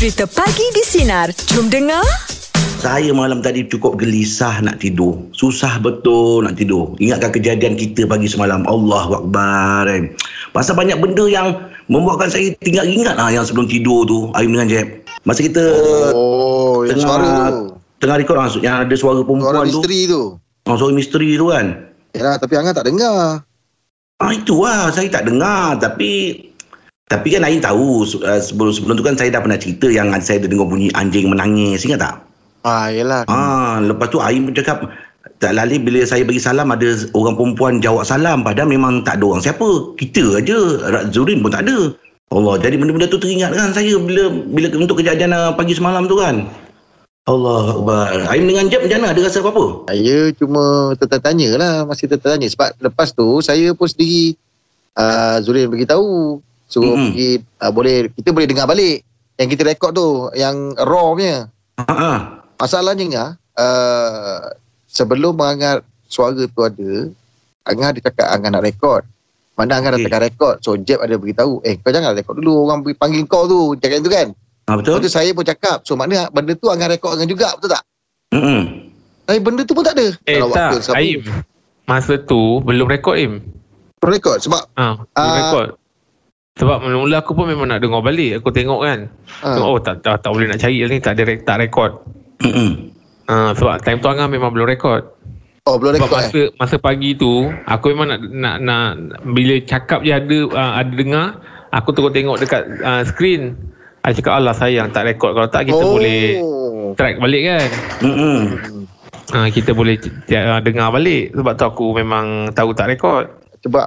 Cerita Pagi di Sinar. Jom dengar. Saya malam tadi cukup gelisah nak tidur. Susah betul nak tidur. Ingatkan kejadian kita pagi semalam. Allah Akbar. Eh. Pasal banyak benda yang membuatkan saya tinggal ingat lah yang sebelum tidur tu. Aim dengan Jeb. Masa kita Oh, yang tengah, suara tu. tengah rekod langsung. Yang ada suara Suara perempuan tu. misteri tu. Oh, suara misteri tu kan. Yalah, tapi Angah tak dengar. Ah itu lah saya tak dengar tapi tapi kan Ain tahu uh, sebelum sebelum tu kan saya dah pernah cerita yang saya ada dengar bunyi anjing menangis ingat tak? Ah, yalah. Ah lepas tu Ain pun cakap tak lali bila saya bagi salam ada orang perempuan jawab salam padahal memang tak ada orang siapa kita aja Zurin pun tak ada. Allah jadi benda-benda tu teringat kan saya bila bila untuk kejadian uh, pagi semalam tu kan. Allah Akbar. Ain dengan Jeb macam mana? Ada rasa apa-apa? Saya cuma tertanya lah. Masih tertanya. Sebab lepas tu, saya pun sendiri uh, Zurin beritahu. Suruh Mm-mm. pergi, uh, boleh, kita boleh dengar balik. Yang kita rekod tu, yang raw punya. Ha ah. Masalahnya, Angah, uh, sebelum Angah suara tu ada, Angah ada cakap Angah nak rekod. Mana Angah dah Okey. tengah rekod. So, Jeb ada beritahu, eh kau jangan rekod dulu. Orang panggil kau tu. Cakap itu kan. Ha betul? Lepas tu saya pun cakap. So, maknanya benda tu Angah rekod Angah juga. Betul tak? Hmm. Tapi benda tu pun tak ada. Eh Kalau tak, siapa- Aim. Masa tu belum rekod Aim. rekod sebab Ha, belum Ah. rekod. Sebab mula-mula aku pun memang nak dengar balik. Aku tengok kan. ah, Tengok, oh tak, tak, tak boleh nak cari ni. Tak ada re- tak rekod. Hmm. Ha, sebab time tu Angah memang belum rekod. oh belum Sebab rekod eh. masa masa pagi tu aku memang nak nak, nak bila cakap je ada uh, ada dengar, aku terus tengok dekat uh, screen. I cakap Allah sayang tak rekod kalau tak kita oh. boleh track balik kan. Ha, kita boleh uh, dengar balik sebab tu aku memang tahu tak rekod. Sebab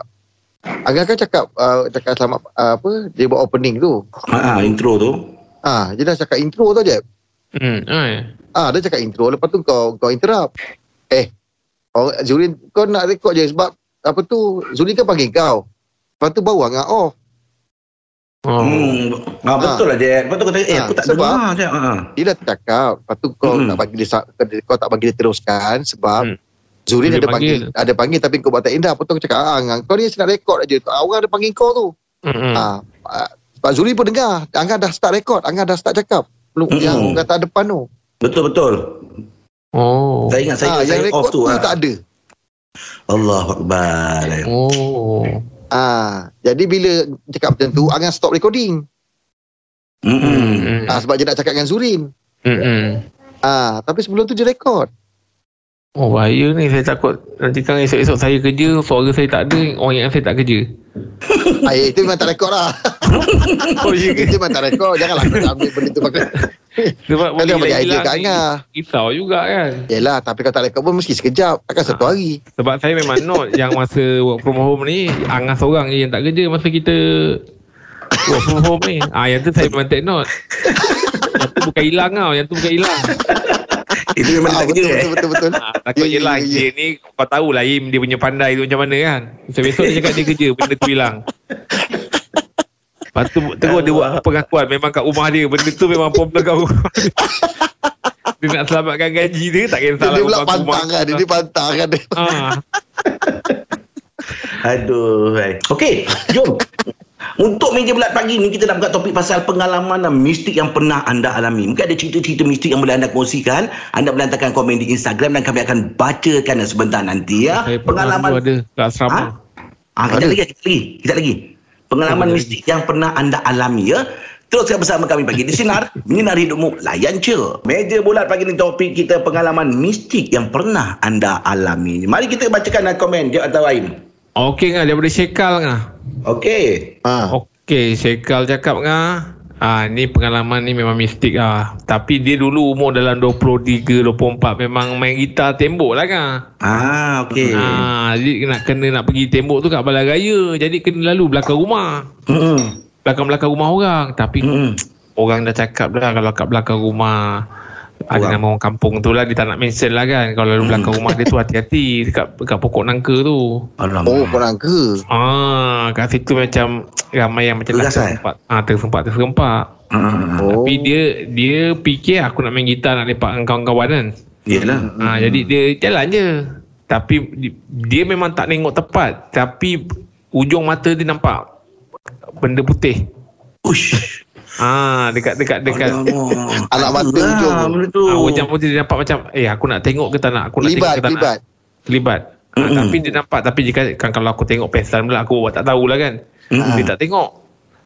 Agak kan cakap uh, cakap selamat uh, apa dia buat opening tu. Ha, ah, intro tu. Ah, dia dah cakap intro tu je. Hmm. Ah, dia cakap intro lepas tu kau kau interrupt. Eh. Oh, Zurin kau nak rekod je sebab apa tu Zurin kan panggil kau. Lepas tu baru Angah off. Oh. Hmm. Ah, betul lah Jack. Lepas tu kata, eh Ah, aku tak sebab- dengar Jack. Ah. Dia dah cakap. Lepas tu kau Hmm. tak bagi dia kau tak bagi dia teruskan sebab Hmm. Zurin Dia ada panggil. panggil. ada panggil tapi kau buat tak indah. Lepas tu aku cakap, ah, kau ni nak rekod aja. Orang ada panggil kau tu. Hmm. hmm. Ah, Pak Zuri pun dengar. Angah dah start rekod. Angah dah start cakap. Belum Mm-mm. yang kata depan tu. Betul betul. Oh. Saya ingat saya, ah, saya yang off rekod tu. tu ah. tak ada. Allah Akbar. Oh. Ah, jadi bila cakap macam tu, Angah stop recording. Hmm. Hmm. Ah, sebab dia nak cakap dengan Zurin. Hmm. hmm. Ah, tapi sebelum tu dia rekod. Oh bahaya ni saya takut nanti kan esok-esok saya kerja suara saya tak ada orang yang saya tak kerja. ah, eh, itu memang tak rekod lah. Oh ya ke? itu memang tak rekod. Janganlah kau nak ambil benda tu pakai. Sebab dia bagi idea kat Angah. Risau juga kan. Yelah, tapi kalau tak rekod pun mesti sekejap. Takkan satu Ah. hari. Sebab saya memang note yang masa work from home ni Angah seorang je yang tak kerja masa kita work from home ni. Ah yang tu saya memang take note. Yang tu bukan hilang tau, yang tu bukan hilang. Itu memang Ah, tak kerja betul, betul, betul, betul. Ah, takut ya, ya. dia ni kau tahulah Im dia punya pandai tu macam mana kan. Besok-besok dia cakap dia kerja benda tu hilang. Lepas tu terus dia buat pengakuan memang kat rumah dia benda tu memang problem kat rumah dia. Dia nak selamatkan gaji dia tak kisah Dia, lah dia pula pantang kan. Dia, dia pantang kan. Dia. Ah. Aduh. hai. Okey, jom. Untuk meja bulat pagi ni kita nak buka topik pasal pengalaman dan mistik yang pernah anda alami. Mungkin ada cerita-cerita mistik yang boleh anda kongsikan. Anda boleh hantarkan komen di Instagram dan kami akan bacakan sebentar nanti ya. Saya dulu ada kat asrama. Ha? Ah, kita lagi, kita lagi, kita lagi. Pengalaman Ada mistik yang pernah anda alami ya. Teruskan bersama kami pagi di Sinar, Menyinar Hidupmu, Layan Je. Meja bulat pagi ni topik kita pengalaman mistik yang pernah anda alami. Mari kita bacakan komen dia atau Aim. Okey ngah daripada Syekal ngah. Okey. Ah. Okey, Syekal cakap ngah. Ah ni pengalaman ni memang mistik ah. Tapi dia dulu umur dalam 23 24 memang main gitar tembok lah kan. Ah, okey. Ah, jadi nak kena nak pergi tembok tu kat balai raya. Jadi kena lalu belakang rumah. Hmm. Belakang-belakang rumah orang. Tapi Hmm. orang dah cakap dah kalau kat belakang rumah ada Orang. nama orang kampung tu lah dia tak nak mention lah kan kalau lalu belakang rumah dia tu hati-hati dekat dekat pokok nangka tu Alamak. Oh, korang ke? ah kat situ macam ramai yang macam dah Terasa, eh? tersempat ah tersempat tersempat Ah, Oh. tapi dia dia fikir aku nak main gitar nak lepak dengan kawan-kawan kan Yelah. Ah, jadi dia jalan je. Tapi di- dia memang tak tengok tepat. Tapi ujung mata dia nampak benda putih. Ush. Ah, dekat dekat dekat. Alamak. Anak mata Itulah hujung. benda tu. Ah, macam putih dia nampak macam eh aku nak tengok ke tak nak? Aku nak Libat, tengok ke tak libat. nak? Libat. Ah, Mm-mm. tapi dia nampak tapi jika kan kalau aku tengok pesan pula aku buat tak tahulah kan. Mm-mm. Dia tak tengok.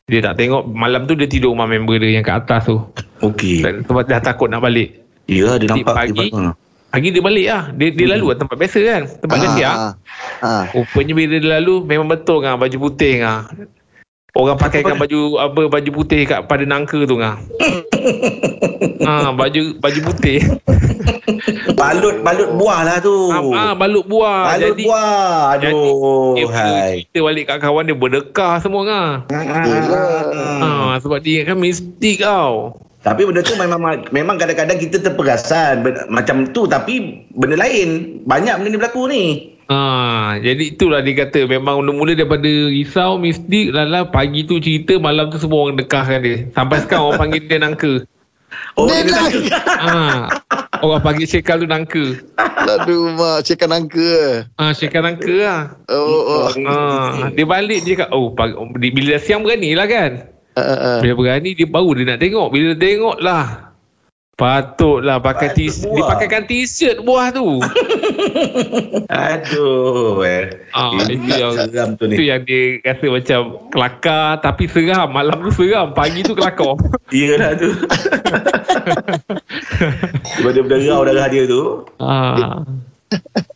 Dia tak tengok malam tu dia tidur rumah member dia yang kat atas tu. Okey. Dan Sebab dah takut nak balik. Ya, dia Nanti nampak. pagi, Ha. Pagi dia balik lah. Dia, dia lalu lah tempat biasa kan. Tempat dia siap. Ah, ah. Rupanya bila dia lalu memang betul kan baju putih kan. Orang pakaikan baju apa baju putih kat pada nangka tu kan. ha, baju baju putih. Balut balut buah lah tu. Ah, ah balut buah. Balut Jadi buah. jadi Aduh. dia hai. kita balik kat kawan dia berdekah semua. Yelah. Ha, sebab dia kan mistik tau. Tapi benda tu memang memang kadang-kadang kita terperasan macam tu tapi benda lain. Banyak benda ni berlaku ni. Ha, jadi itulah dia kata memang mula-mula daripada risau mistik lala pagi tu cerita malam tu semua orang dekahkan dia. Sampai sekarang orang panggil dia nangka. Oh, Dia tak Ha, orang panggil Syekal tu nangka. Aduh, mak. Cekan angka. Ah, Syekal nangka lah. Oh, oh. Ha, dia balik dia kat oh pagi, bila siang berani lah kan. Ah, ah. Bila berani dia baru dia nak tengok. Bila dia tengok lah. Patutlah pakai Patut t-shirt. buah. Dia pakaikan t-shirt buah tu. Aduh. Eh. Ah, itu yang seram tu Itu ni. yang dia rasa macam kelakar tapi seram. Malam tu seram. Pagi tu kelakar. Iyalah tu. Benda-benda rau darah dia tu. ah.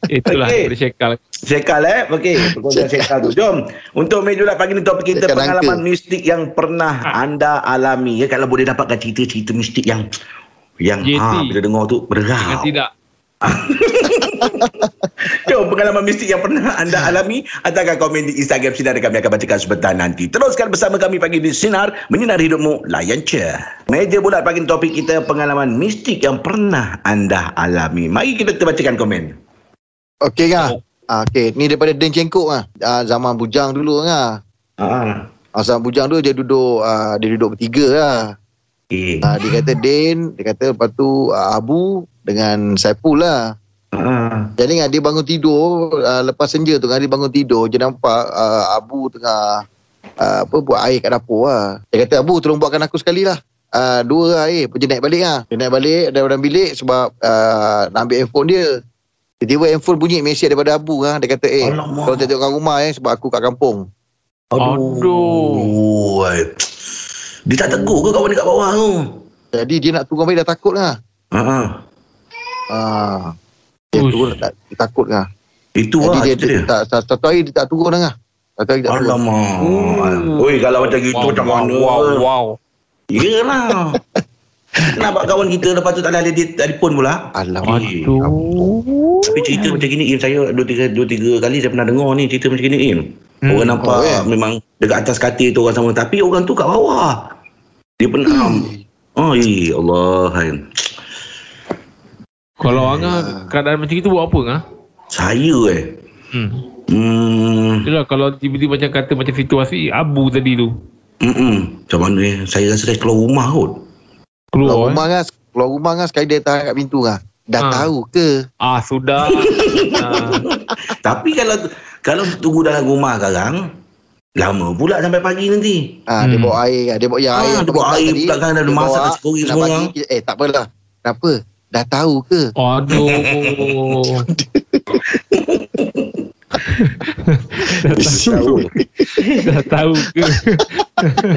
Itulah Okey. okay. Syekal. Sekal eh. Okey, perkongsian sekal tu. Jom. Untuk meja pula pagi ni topik kita Sekal pengalaman angka. mistik yang pernah anda alami. Ya kalau boleh dapatkan cerita-cerita mistik yang yang JT. ha, bila dengar tu berderau. tidak. Jom pengalaman mistik yang pernah anda alami hantarkan komen di Instagram Sinar dan kami akan bacakan sebentar nanti. Teruskan bersama kami pagi di Sinar menyinari hidupmu layan je. Meja bulat pagi topik kita pengalaman mistik yang pernah anda alami. Mari kita bacakan komen. Okey kan? Oh. Ah, okey, ni daripada Den Cengkok ah. Ah, zaman bujang dulu kan. Ha. Ah, zaman bujang dulu dia duduk ah, dia duduk bertiga lah. Okay. Ah, dia kata Den, dia kata lepas tu ah, Abu dengan Saiful lah. Ha. Jadi kan dia bangun tidur uh, lepas senja tu kan dia bangun tidur dia nampak uh, Abu tengah uh, apa buat air kat dapur lah. Dia kata Abu tolong buatkan aku sekali lah. Uh, dua lah air. Dia naik balik lah. Dia naik balik daripada bilik sebab uh, nak ambil handphone dia. Tiba-tiba handphone bunyi mesej daripada Abu kan. Dia kata eh Alamak. kalau tengok rumah eh sebab aku kat kampung. Aduh. Ai. Dia tak tegur ke kawan dekat bawah tu? Jadi dia nak turun balik dah takut lah. Ha. Uh, dia Uish. turun tak, dia takut lah. Itu Jadi lah dia, dia, dia. tak, tak, satu hari dia tak turun lah. Satu hari dia tak turun. Alamak. Oi kalau macam gitu Wow, macam wow, mana? wow, wow. Yelah. Kenapa kawan kita lepas tu tak ada dia telefon pula? Alamak. Eh, Aduh. Tapi cerita macam gini Im saya dua tiga dua tiga kali saya pernah dengar ni cerita macam gini Im. Hmm. Orang nampak Oh, ya? memang dekat atas katil tu orang sama tapi orang tu kat bawah. Dia pernah Oh, ya Allah. hai. Kalau Angah keadaan macam itu buat apa Angah? Saya eh. Hmm. Hmm. Itulah kalau tiba-tiba macam kata macam situasi Abu tadi tu. Mm-mm. Macam mana eh? Saya rasa saya keluar rumah kot. Keluar Keluar rumah eh. kan Keluar rumah kan Sekali dia tahan kat pintu kan Dah Ha. tahu ke Ah sudah. ah. Tapi kalau kalau tunggu dalam rumah sekarang lama pula sampai pagi nanti. ha, Dia Hmm. bawa air kan Dia bawa yang Ah, air dia bawa air pula kan, ada dia masak, goreng nak semua bagi. Eh tak apalah Kenapa Dah tahu ke Aduh. dah tahu. dah tahu ke?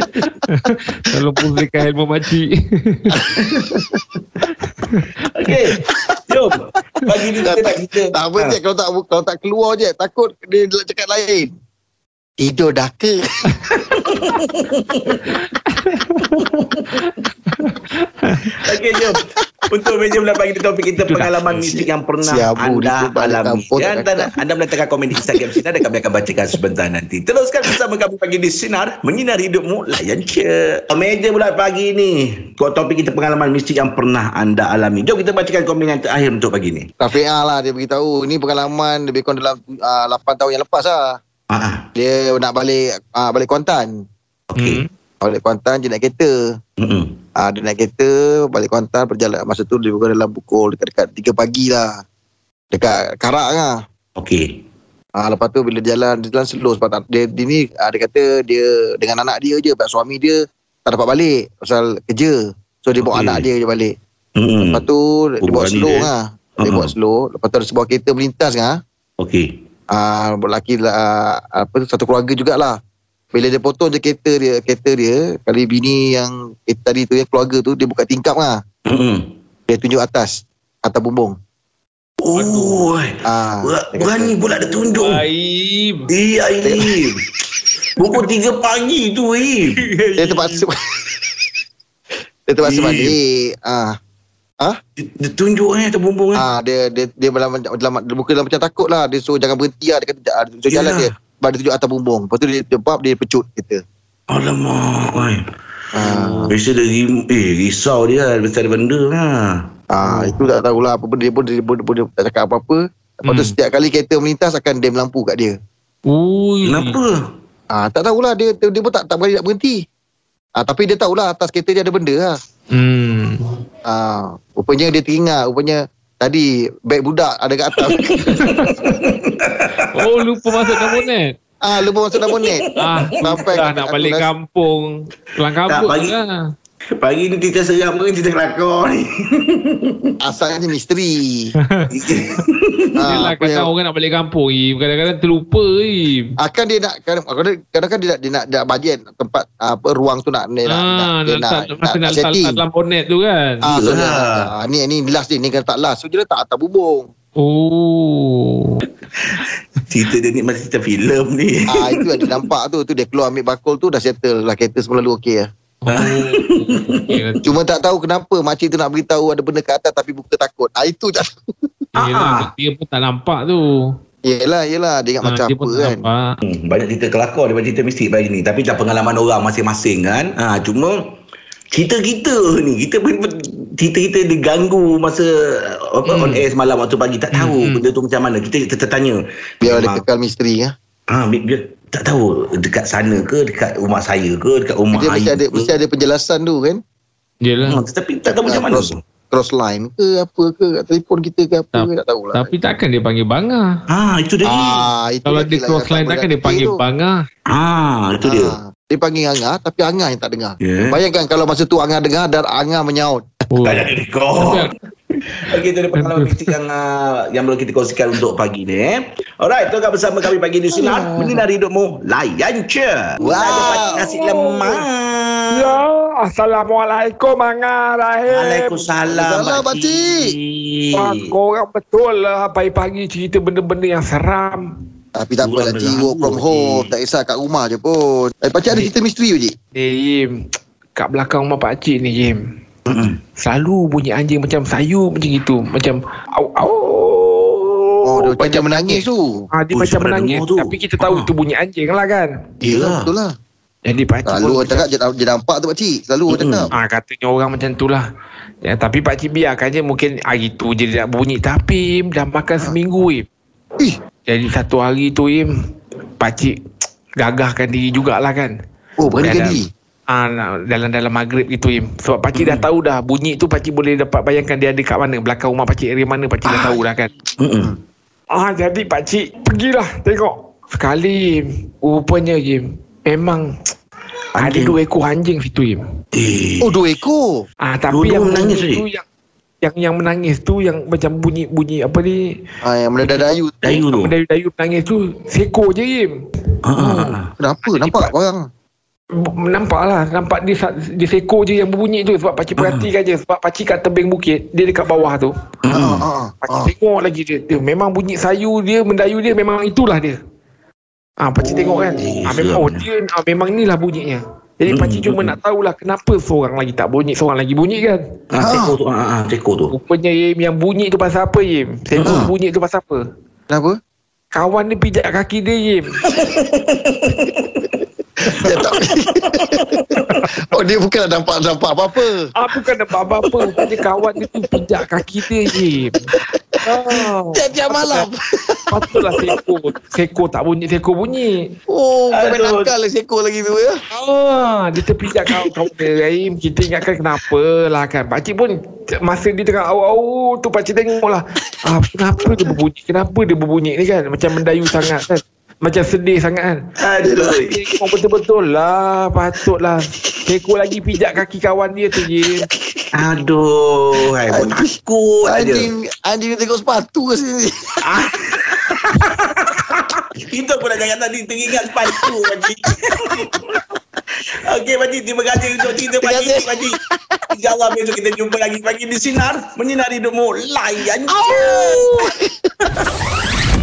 Kalau pun belikan ilmu makcik. Okey. Jom. Bagi ni kita nak kita. Tak apa Ah. je Kalau tak kalau tak keluar je Takut dia cakap lain Tidur dah ke Okey, jom. Untuk meja pula bagi topik kita Itu dah. pengalaman mistik yang pernah Si Abu anda alami. kampung Dan tak anda, anda meletakkan komen di Instagram Sinar dan kami akan bacakan sebentar nanti. Teruskan bersama kami pagi di Sinar, menyinar hidupmu, layan je. Meja pula pagi ni. Kau topik kita pengalaman mistik yang pernah anda alami. Jom kita bacakan komen yang terakhir untuk pagi ni. Rafi'ah lah dia beritahu Ini pengalaman Lebih kurang dalam uh, 8 tahun yang lepas lah Ah, ah. Dia nak balik uh, Balik Kuantan Okey. Balik Kuantan dia naik kereta Hmm. Ah, dia naik kereta balik Kuantan perjalanan masa tu dia bukan dalam pukul dekat-dekat 3 pagi lah. Dekat Karak lah. Okey. Ah, lepas tu bila dia jalan dia jalan slow sebab tak, dia, dia ni ah, dia kata dia dengan anak dia je sebab suami dia tak dapat balik pasal kerja. So dia bawa Okey. anak dia je balik. Hmm. Lepas tu dia buat berani slow dia. lah. Dia Uh-huh. buat slow. Lepas tu ada sebuah kereta melintas kan. Okey. Ah, lelaki uh, apa tu satu keluarga jugalah. Bila dia potong je kereta dia, kereta dia, kali bini yang kereta tadi tu yang keluarga tu dia buka tingkap lah. Hmm. Dia tunjuk atas, atas bumbung. Oh, Ah, berani pula dia tunjuk. Aib. Iya, Im. Pukul 3 pagi tu, Im. dia terpaksa dia terpaksa Eh. balik. Ah, Dia, dia tunjuk eh, terbumbung eh. ah dia dia dia dalam dalam dia muka dalam macam takut lah. Dia suruh jangan berhenti lah. Dia kata ah, dia suruh jalan dia. Lepas dia tunjuk atas bumbung. Lepas tu dia, bab dia pecut kereta. Alamak, Im. Ah, Biasa dia rim- eh, risau dia Biasa ada benda lah. ah itu tak tahulah apa benda dia pun dia, pun, dia, pun dia tak cakap apa-apa. Lepas tu Hmm. setiap kali kereta melintas akan dem lampu kat dia. Ui. Kenapa? Ah, tak tahulah dia dia, dia pun tak tak berani nak berhenti. Ah, tapi dia tahulah atas kereta dia ada benda lah. Hmm. Ah, rupanya dia teringat, rupanya tadi beg budak ada kat atas. Oh lupa masuk dalam bonet. ah, lupa masuk dalam bonet. Ah, Sampai dah nak balik kampung. Pulang kampung pagi- lah. Pagi ni cerita seram ke cerita kelakar ni? Asalnya misteri. Yelah apa kadang yang- orang nak balik kampung Im. Kadang-kadang terlupa Im. akan dia nak kadang kadang kan dia nak dia nak, dia nak bajet tempat ah, apa ruang tu nak dia nak, Ah, nak, dia nak, nak, nak, nak, dalam bonet tu kan. Ah, so Yelah. ah, ni ni last dia ni kan tak last. So dia letak atas bubung. Oh. cerita dia ni macam cerita filem ni. Ah itu ada nampak tu tu dia keluar ambil bakul tu dah settle lah kereta semua lalu okey lah. Oh. Cuma tak tahu kenapa makcik tu nak beritahu ada benda kat atas tapi buka takut. Ah itu tak Ah, Yelah, dia pun tak nampak tu. Yelah, yelah. Dia ingat Ah, macam dia apa pun tak kan. nampak. Hmm, banyak cerita kelakar daripada cerita mistik pagi ni. Tapi dah pengalaman orang masing-masing kan. Ha, cuma cerita kita ni, kita pun cerita kita diganggu masa apa Hmm. on air semalam waktu pagi tak tahu Hmm. benda tu macam mana. Kita tertanya. Biar dia Memang- kekal misteri ya. Ha, bi- biar tak tahu dekat sana ke, dekat rumah saya ke, dekat rumah Dia mesti ada ke. mesti ada penjelasan tu kan. Yelah. Ha, tetapi tak tahu macam Ah, mana. cross, cross line ke apa ke kat telefon kita ke apa Tak- ke tak tahulah. Tapi takkan dia panggil bangah. Ha, itu dia. ah itu Kalau dia cross line tak takkan dia panggil tu. bangah. Ha, itu dia. Ah, dia panggil Angah tapi Angah yang tak dengar. Ya. Bayangkan kalau masa tu Angah dengar dan Angah menyaut. Oh. Tak jadi rekod. Okey, itu dia pengalaman mistik yang uh, yang boleh kita kongsikan untuk pagi ni. Eh. Alright, tengok bersama kami pagi di Sinar. Menyinari hidupmu. Layan je. Wow. Ada nasi lemak. Ya, Assalamualaikum Angah Rahim. Waalaikumsalam, Waalaikumsalam, Pakcik. Wah, korang betul lah pagi-pagi cerita benda-benda yang seram. Tapi tak apalah Cik work from home. Tak kisah kat rumah je pun. Eh, Pakcik ada cerita misteri ke Cik? Eh, Yim, kat belakang rumah pakcik ni, Yim. Mm-mm. Selalu bunyi anjing macam sayu macam gitu. Macam au au. Oh, dia macam menangis tu. Ah, dia Oh, macam menangis. tu? Tapi kita tahu Ah. tu bunyi anjing lah kan. Yelah. Betul lah. Jadi pakcik Selalu orang cakap je, je nampak tu Pakcik. Selalu orang Mm-mm. cakap. Ah katanya orang macam tu lah. Ya, tapi pakcik biarkan je mungkin hari tu je dia nak bunyi. Tapi Im, dah makan seminggu Im. Ih, Jadi satu hari tu Im, pakcik gagahkan diri jugalah kan. oh berani Dalam- Ah, nak- dalam-dalam maghrib gitu Im. Sebab pakcik dah tahu dah bunyi tu pakcik boleh dapat bayangkan dia ada kat mana. Belakang rumah pakcik area mana pakcik dah tahu dah kan. Mm-mm. Ah, jadi pakcik pergilah tengok. Sekali Im, rupanya Im, memang ada Anjing. dua ekor anjing situ Im. Eh. Oh, dua ekor. Ah, tapi Dua-dua yang menangis, tu yang yang yang menangis tu yang macam bunyi-bunyi apa ni Ah, yang mendadak dayu. Dayu tu. mendayu-dayu menangis tu seko je Im. Ha, ha, ha. Kenapa? Nampak orang? Nampak lah Nampak dia, dia seko je yang berbunyi tu Sebab pakcik perhatikan je Sebab pakcik kat tebing bukit Dia dekat bawah tu. Ah, Pakcik ah. tengok lagi dia, dia Memang bunyi sayu dia Mendayu dia Memang itulah dia. Ah, pakcik Oh, tengok kan? Eh, ah, memang, Oh dia ah, Memang inilah bunyinya. Jadi Mm, pakcik cuma mm, nak tahulah Kenapa seorang lagi tak bunyi Seorang lagi bunyi kan? Ha, teko tu. Ha, ha, teko tu. Rupanya Yim Yang bunyi tu pasal apa Yim Seko Ah. bunyi tu pasal apa? Kenapa? Kawan dia pijak kaki dia Yim Dia tak Oh dia bukan nampak nampak apa-apa. Ah bukan nampak apa-apa. Rupanya kawan dia tu pijak kaki dia Yim Ah. Tiap-tiap malam. Patutlah seko. Seko tak bunyi Seko bunyi. Oh kau main nakal lah seko lagi tu ya? Ah, dia terpijak kawan-kawan dia Rahim. Kita ingatkan kenapa lah kan. Pakcik pun Masa dia tengah au-au tu Pakcik tengok lah. Ah, Kenapa dia berbunyi? Kenapa dia berbunyi ni kan? Macam mendayu sangat kan Macam sedih sangat kan. Aduh. Memang betul-betul lah. Patutlah. Keko lagi pijak kaki kawan dia tu, Jim. Aduh, hai pun takut. Anjing Anjing tengok sepatu ke sini Itu aku nak cakap tadi teringat sepatu Pakcik. Okey Pakcik, terima kasih untuk cerita Terima Pakcik. InsyaAllah besok kita jumpa lagi pagi di Sinar. Menyinari hidupmu. Layan.